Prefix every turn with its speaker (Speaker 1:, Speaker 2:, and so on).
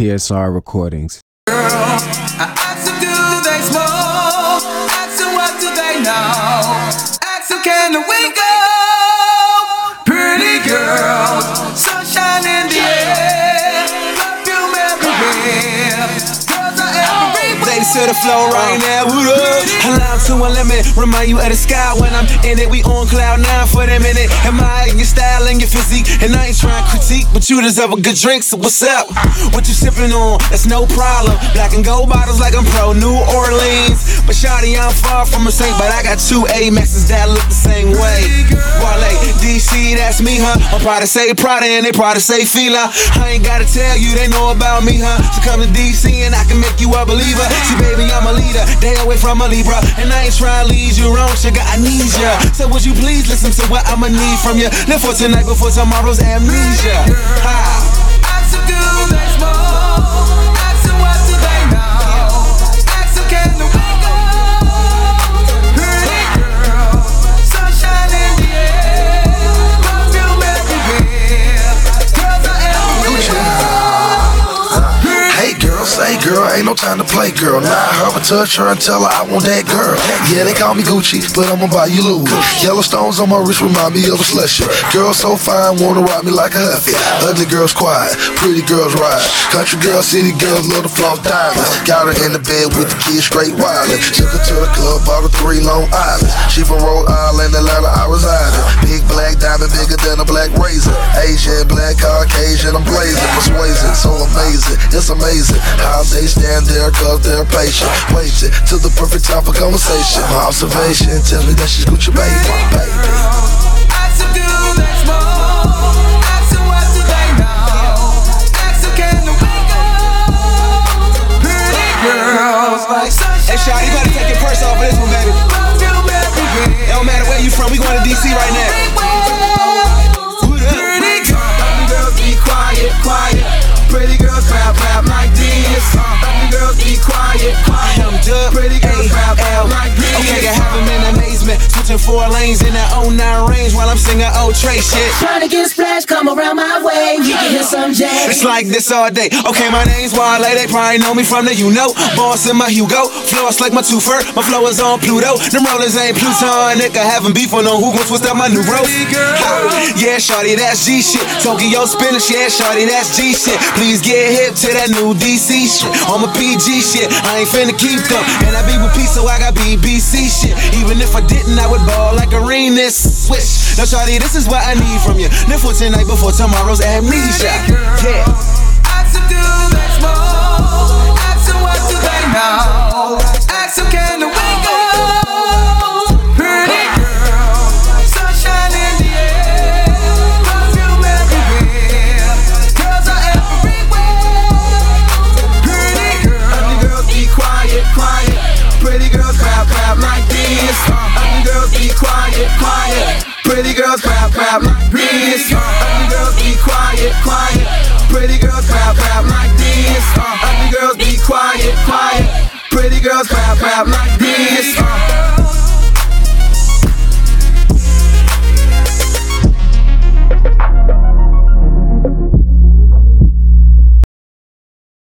Speaker 1: PSR Recordings.
Speaker 2: Girl,
Speaker 3: to the flow right now, what up? Allow to a limit, remind you of the sky when I'm in it. We on cloud nine for the minute. Admire your style and your physique, and I ain't trying to critique, but you deserve a good drink. So what's up? What you sipping on? That's no problem. Black and gold bottles like I'm pro New Orleans, but shawty I'm far from a saint, but I got two Amexes that look the same way. Wale, DC, that's me, huh? I'm proud to say Prada and they proud to say Fila. I ain't gotta tell you, they know about me, huh? So come to DC and I can make you a believer. See, baby, I'm a leader, day away from a Libra, and I ain't trying to lead you wrong, sugar. I need ya. So would you please listen to what I'ma need from you? Live for tonight before tomorrow's amnesia. Ha.
Speaker 4: Ain't no time to play girl. Now Nah, her but touch her and tell her I want that girl. Yeah, they call me Gucci, but I'ma buy you Louis. Yellowstones on my wrist remind me of a slushy. Girl so fine, wanna rock me like a huffy. Ugly girls quiet, pretty girls ride. Country girls, city girls love to floss diamonds. Got her in the bed with the kids straight wildin'. Took her to the club, bought her three Long Islands. She from Rhode Island, Atlanta, I. Big black diamond, bigger than a black razor. Asian, black, Caucasian, I'm blazing, persuasive, so amazing. It's amazing how they stand there cause they're patient. Waiting to the perfect time for conversation. My observation tell me that she's Gucci baby, baby.
Speaker 2: Ask them, do they smoke? Ask them, what do they know? Ask them, can we? Pretty girls like
Speaker 3: Hey. Shaw, you gotta take your purse off for this one, baby. It don't matter where you from, we going to DC right now.
Speaker 2: Pretty girls
Speaker 3: Switching four lanes in that 09 range while I'm singing old Trey shit.
Speaker 5: Trying to get a splash, come around my way. You can hear some jazz.
Speaker 3: It's like this all day. Okay, my name's Wale. They probably know me from the you know. Boss in my Hugo. Floss like my two fur. My flow is on Pluto. Them rollers ain't Pluton. Nigga having beef on no who gon' twist up my new roast. Ha. Yeah, shorty, that's G shit. Tokyo spinach, yeah, shorty, that's G shit. Please get hip to that new DC shit. On my PG shit. I ain't finna keep them. And I be with P, so I got BBC shit. Even if I didn't, I would ball like arenas. Switch. Now, shorty, this is what I need from you. Live for tonight before tomorrow's amnesia. Yeah.
Speaker 2: Ask them, do? Ask them, what Pretty girls
Speaker 6: clap, clap like this. Uh, ugly girls be quiet, quiet. Pretty girls clap, clap like this. Uh, ugly girls be quiet, quiet. Pretty girls clap, clap like this. Uh,